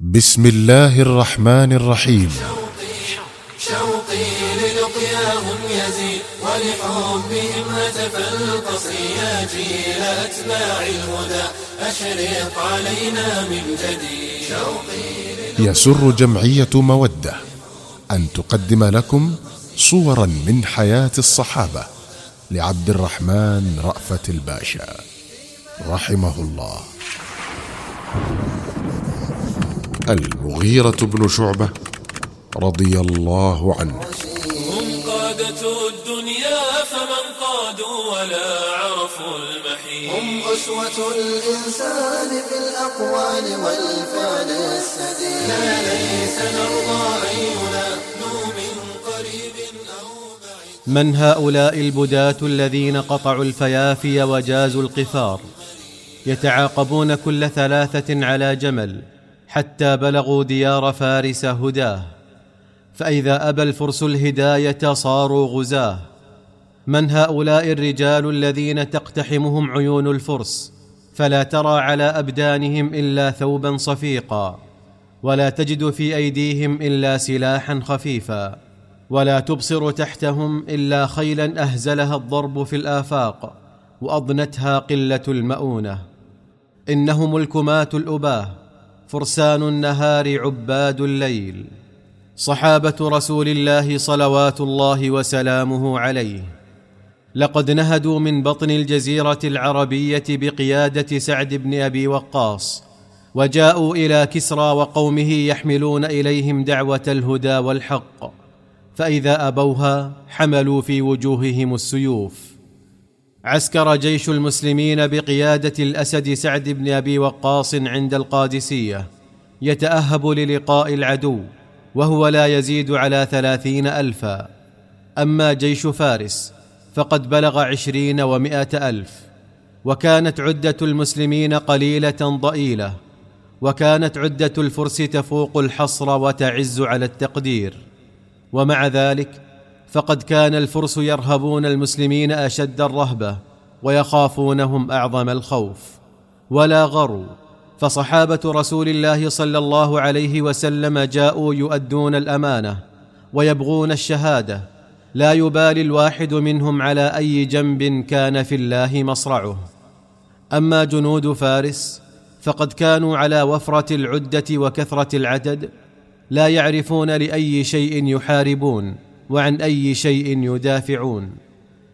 بسم الله الرحمن الرحيم. شوقي للقياهم يزيد ولحبهم هتف القصر يا جيل أتباع الهدى أشرق علينا من جديد. شوقي يسر جمعية مودة أن تقدم لكم صورا من حياة الصحابة لعبد الرحمن رأفت الباشا. رحمه الله. المغيرة بن شعبة رضي الله عنه. هم قادة الدنيا فمن قادوا ولا عرفوا المحيط. هم أسوة الإنسان في الأقوال والفعل السديد. لا ليس نرضى أن من قريب أو بعيد. من هؤلاء البداة الذين قطعوا الفيافي وجازوا القفار يتعاقبون كل ثلاثة على جمل حتى بلغوا ديار فارس هداه. فإذا أبى الفرس الهداية صاروا غزاة. من هؤلاء الرجال الذين تقتحمهم عيون الفرس؟ فلا ترى على أبدانهم إلا ثوبا صفيقا. ولا تجد في أيديهم إلا سلاحا خفيفا. ولا تبصر تحتهم إلا خيلا أهزلها الضرب في الآفاق. وأضنتها قلة المؤونة. إنهم الكماة الأباة. فرسان النهار عباد الليل. صحابة رسول الله صلوات الله وسلامه عليه. لقد نهدوا من بطن الجزيرة العربية بقيادة سعد بن أبي وقاص وجاءوا إلى كسرى وقومه يحملون إليهم دعوة الهدى والحق فإذا أبوها حملوا في وجوههم السيوف. عسكر جيش المسلمين بقيادة الأسد سعد بن أبي وقاص عند القادسية يتأهب للقاء العدو وهو لا يزيد على ثلاثين ألفا. أما جيش فارس فقد بلغ عشرين ومائة ألف. وكانت عدة المسلمين قليلة ضئيلة وكانت عدة الفرس تفوق الحصر وتعز على التقدير. ومع ذلك فقد كان الفرس يرهبون المسلمين أشد الرهبة ويخافونهم أعظم الخوف. ولا غروا فصحابة رسول الله صلى الله عليه وسلم جاءوا يؤدون الأمانة ويبغون الشهادة. لا يبالي الواحد منهم على أي جنب كان في الله مصرعه. أما جنود فارس فقد كانوا على وفرة العدة وكثرة العدد لا يعرفون لأي شيء يحاربون. وعن أي شيء يدافعون.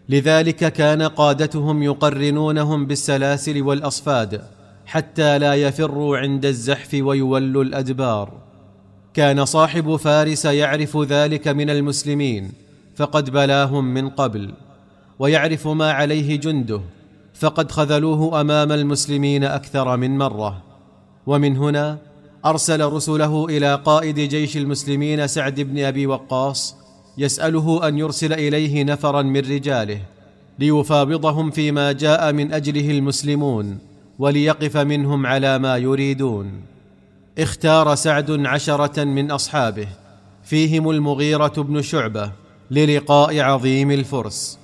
لذلك كان قادتهم يقرنونهم بالسلاسل والأصفاد حتى لا يفروا عند الزحف ويولوا الأدبار. كان صاحب فارس يعرف ذلك من المسلمين فقد بلاهم من قبل ويعرف ما عليه جنده فقد خذلوه أمام المسلمين أكثر من مرة. ومن هنا أرسل رسله إلى قائد جيش المسلمين سعد بن أبي وقاص يسأله أن يرسل إليه نفرا من رجاله ليفاوضهم فيما جاء من أجله المسلمون وليقف منهم على ما يريدون. اختار سعد عشرة من أصحابه فيهم المغيرة بن شعبة للقاء عظيم الفرس.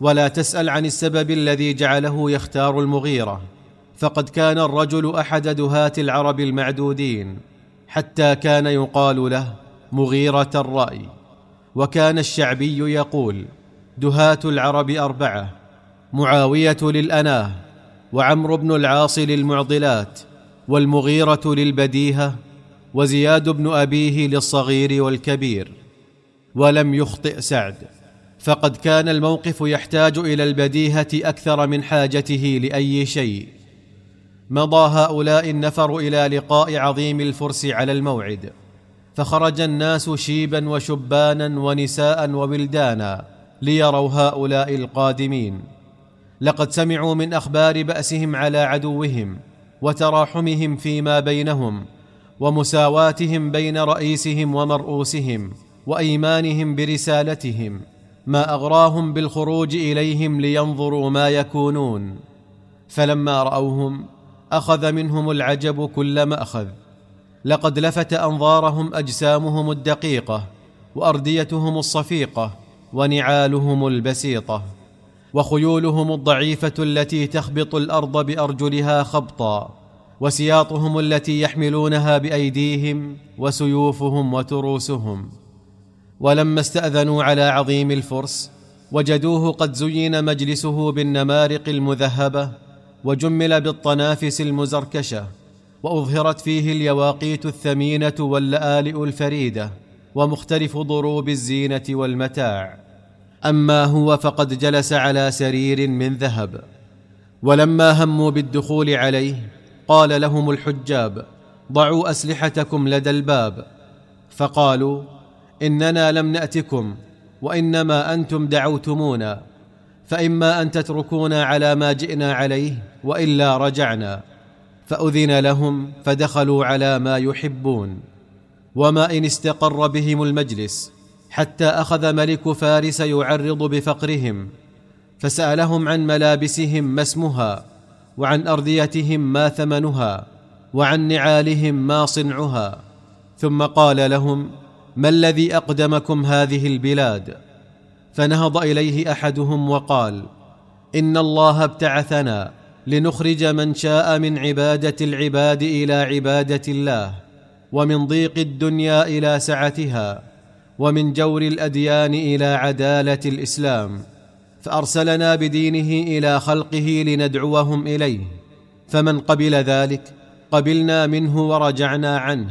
ولا تسأل عن السبب الذي جعله يختار المغيرة فقد كان الرجل أحد دهاة العرب المعدودين حتى كان يقال له مغيرة الرأي. وكان الشعبي يقول دهاة العرب أربعة معاوية للأناه وعمرو بن العاص للمعضلات والمغيرة للبديهة وزياد بن أبيه للصغير والكبير. ولم يخطئ سعد فقد كان الموقف يحتاج إلى البديهة أكثر من حاجته لأي شيء. مضى هؤلاء النفر إلى لقاء عظيم الفرس على الموعد. فخرج الناس شيبا وشبانا ونساء وولدانا ليروا هؤلاء القادمين. لقد سمعوا من أخبار بأسهم على عدوهم وتراحمهم فيما بينهم ومساواتهم بين رئيسهم ومرؤوسهم وأيمانهم برسالتهم ما أغراهم بالخروج إليهم لينظروا ما يكونون. فلما رأوهم أخذ منهم العجب كل مأخذ. لقد لفت أنظارهم أجسامهم الدقيقة وأرديتهم الصفيقة ونعالهم البسيطة وخيولهم الضعيفة التي تخبط الأرض بأرجلها خبطا وسياطهم التي يحملونها بأيديهم وسيوفهم وتروسهم ولما استأذنوا على عظيم الفرس وجدوه قد زين مجلسه بالنمارق المذهبة وجمل بالطنافس المزركشة وأظهرت فيه اليواقيت الثمينة واللآلئ الفريدة ومختلف ضروب الزينة والمتاع. أما هو فقد جلس على سرير من ذهب. ولما هموا بالدخول عليه قال لهم الحجاب ضعوا أسلحتكم لدى الباب. فقالوا إننا لم نأتكم وإنما أنتم دعوتمونا. فإما أن تتركونا على ما جئنا عليه وإلا رجعنا. فأذن لهم فدخلوا على ما يحبون. وما إن استقر بهم المجلس حتى أخذ ملك فارس يعرض بفقرهم فسألهم عن ملابسهم ما اسمها وعن ارديتهم ما ثمنها وعن نعالهم ما صنعها. ثم قال لهم ما الذي أقدمكم هذه البلاد؟ فنهض إليه أحدهم وقال إن الله ابتعثنا لنخرج من شاء من عبادة العباد إلى عبادة الله ومن ضيق الدنيا إلى سعتها ومن جور الأديان إلى عدالة الإسلام. فأرسلنا بدينه إلى خلقه لندعوهم إليه. فمن قبل ذلك قبلنا منه ورجعنا عنه.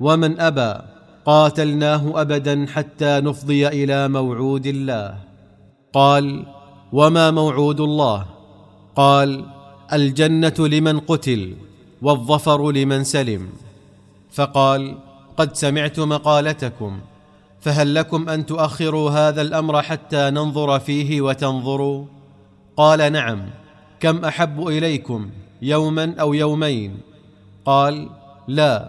ومن أبى قاتلناه أبدا حتى نفضي إلى موعود الله. قال وما موعود الله؟ قال الجنة لمن قتل والظفر لمن سلم. فقال قد سمعت مقالتكم فهل لكم أن تؤخروا هذا الأمر حتى ننظر فيه وتنظروا؟ قال نعم. كم أحب إليكم يوما أو يومين؟ قال لا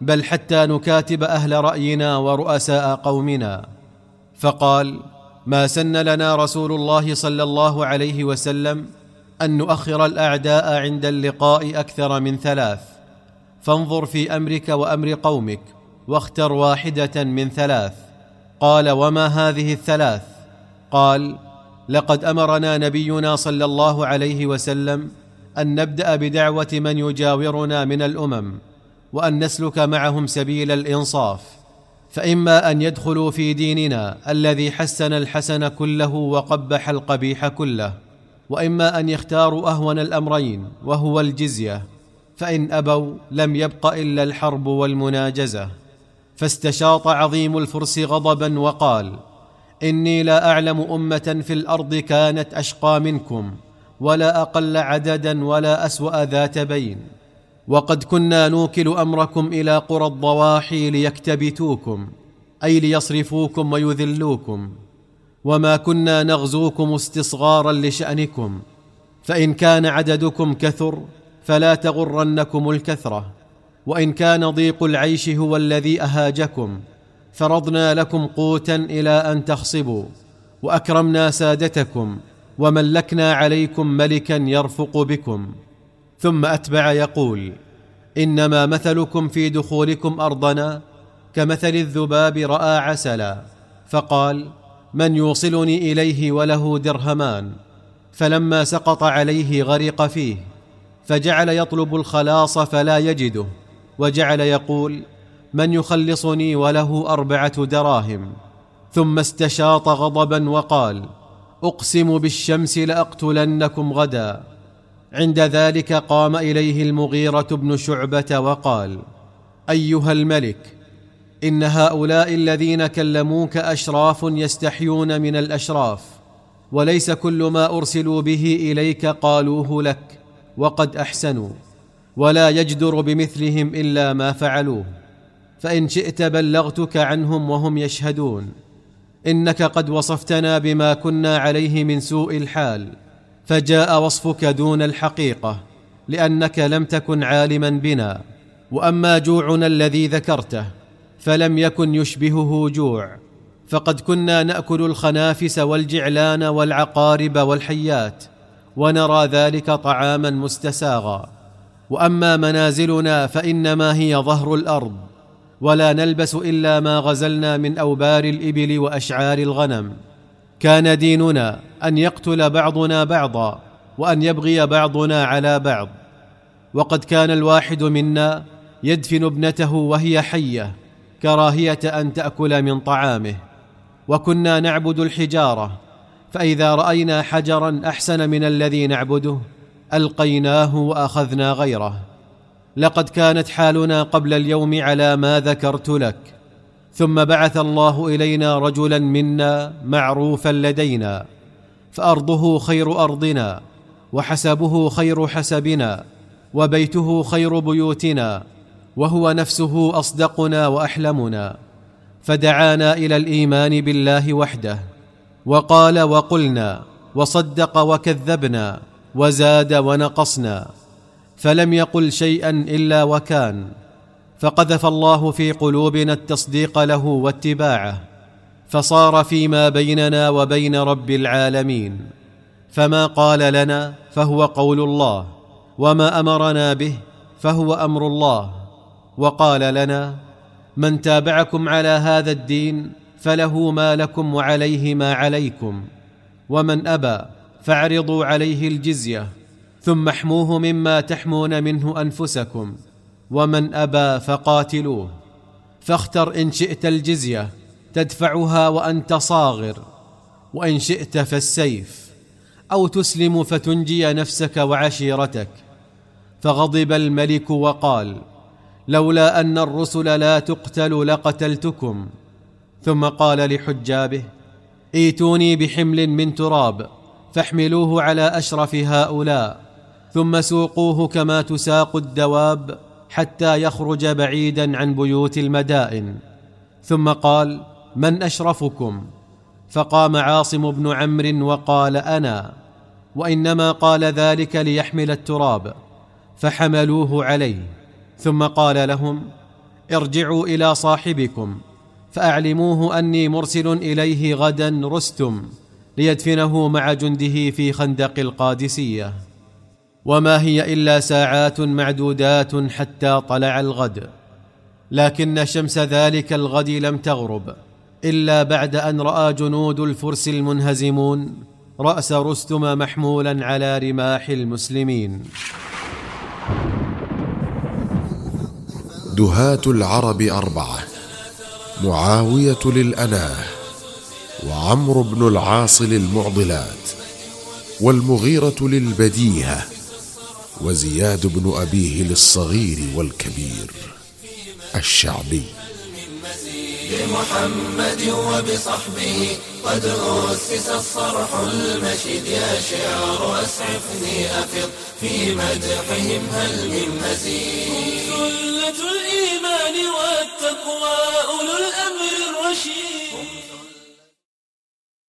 بل حتى نكاتب أهل رأينا ورؤساء قومنا. فقال ما سن لنا رسول الله صلى الله عليه وسلم أن نؤخر الأعداء عند اللقاء أكثر من ثلاث. فانظر في أمرك وأمر قومك واختر واحدة من ثلاث. قال وما هذه الثلاث؟ قال لقد أمرنا نبينا صلى الله عليه وسلم أن نبدأ بدعوة من يجاورنا من الأمم وأن نسلك معهم سبيل الإنصاف. فإما أن يدخلوا في ديننا الذي حسن الحسن كله وقبح القبيح كله. وإما أن يختاروا أهون الأمرين وهو الجزية فإن أبوا لم يبق إلا الحرب والمناجزة. فاستشاط عظيم الفرس غضبا وقال إني لا أعلم أمة في الأرض كانت أشقى منكم ولا أقل عددا ولا أسوأ ذات بين. وقد كنا نوكل أمركم إلى قرى الضواحي ليكتبتوكم أي ليصرفوكم ويذلوكم. وما كنا نغزوكم استصغارا لشأنكم فإن كان عددكم كثر فلا تغرنكم الكثرة وإن كان ضيق العيش هو الذي أهاجكم فرضنا لكم قوتا إلى أن تخصبوا وأكرمنا سادتكم وملكنا عليكم ملكا يرفق بكم. ثم أتبع يقول إنما مثلكم في دخولكم أرضنا كمثل الذباب رأى عسلا فقال من يوصلني إليه وله درهمان فلما سقط عليه غرق فيه فجعل يطلب الخلاص فلا يجده وجعل يقول من يخلصني وله أربعة دراهم؟ ثم استشاط غضبا وقال أقسم بالشمس لأقتلنكم غدا. عند ذلك قام إليه المغيرة بن شعبة وقال أيها الملك إن هؤلاء الذين كلموك أشراف يستحيون من الأشراف وليس كل ما أرسلوا به إليك قالوه لك وقد أحسنوا ولا يجدر بمثلهم إلا ما فعلوه. فإن شئت بلغتك عنهم وهم يشهدون. إنك قد وصفتنا بما كنا عليه من سوء الحال فجاء وصفك دون الحقيقة لأنك لم تكن عالما بنا. وأما جوعنا الذي ذكرته فلم يكن يشبهه جوع. فقد كنا نأكل الخنافس والجعلان والعقارب والحيات ونرى ذلك طعاما مستساغا. وأما منازلنا فإنما هي ظهر الأرض ولا نلبس إلا ما غزلنا من أوبار الإبل وأشعار الغنم. كان ديننا أن يقتل بعضنا بعضا وأن يبغي بعضنا على بعض. وقد كان الواحد منا يدفن ابنته وهي حية كراهية أن تأكل من طعامه. وكنا نعبد الحجارة فإذا رأينا حجرا أحسن من الذي نعبده ألقيناه وأخذنا غيره. لقد كانت حالنا قبل اليوم على ما ذكرت لك. ثم بعث الله إلينا رجلا منا معروفا لدينا فأرضه خير أرضنا وحسبه خير حسبنا وبيته خير بيوتنا وهو نفسه أصدقنا وأحلمنا فدعانا إلى الإيمان بالله وحده وقال وقلنا وصدق وكذبنا وزاد ونقصنا فلم يقل شيئا إلا وكان فقذف الله في قلوبنا التصديق له واتباعه فصار فيما بيننا وبين رب العالمين فما قال لنا فهو قول الله وما أمرنا به فهو أمر الله وقال لنا من تابعكم على هذا الدين فله ما لكم وعليه ما عليكم ومن أبى فاعرضوا عليه الجزية ثم احموه مما تحمون منه أنفسكم ومن أبى فقاتلوه فاختر إن شئت الجزية تدفعها وأنت صاغر وإن شئت فالسيف أو تسلم فتنجي نفسك وعشيرتك. فغضب الملك وقال لولا أن الرسل لا تقتل لقتلتكم. ثم قال لحجابه إيتوني بحمل من تراب فاحملوه على أشرف هؤلاء ثم سوقوه كما تساق الدواب حتى يخرج بعيدا عن بيوت المدائن. ثم قال من أشرفكم؟ فقام عاصم بن عمرو وقال أنا. وإنما قال ذلك ليحمل التراب فحملوه عليه. ثم قال لهم ارجعوا إلى صاحبكم فأعلموه أني مرسل إليه غدا رستم ليدفنه مع جنده في خندق القادسية. وما هي إلا ساعات معدودات حتى طلع الغد لكن شمس ذلك الغد لم تغرب إلا بعد أن رأى جنود الفرس المنهزمون رأس رستم محمولا على رماح المسلمين. دهاة العرب أربعة معاوية للأناه وعمرو بن العاص للمعضلات والمغيرة للبديهة وزياد بن أبيه للصغير والكبير الشعبي. بمحمد وبصحبه قد أسس الصرح المشيد يا شعر أسعفني أفض في مدحهم هل من مزيد سلة الإيمان والتقوى أولو الأمر الرشيد.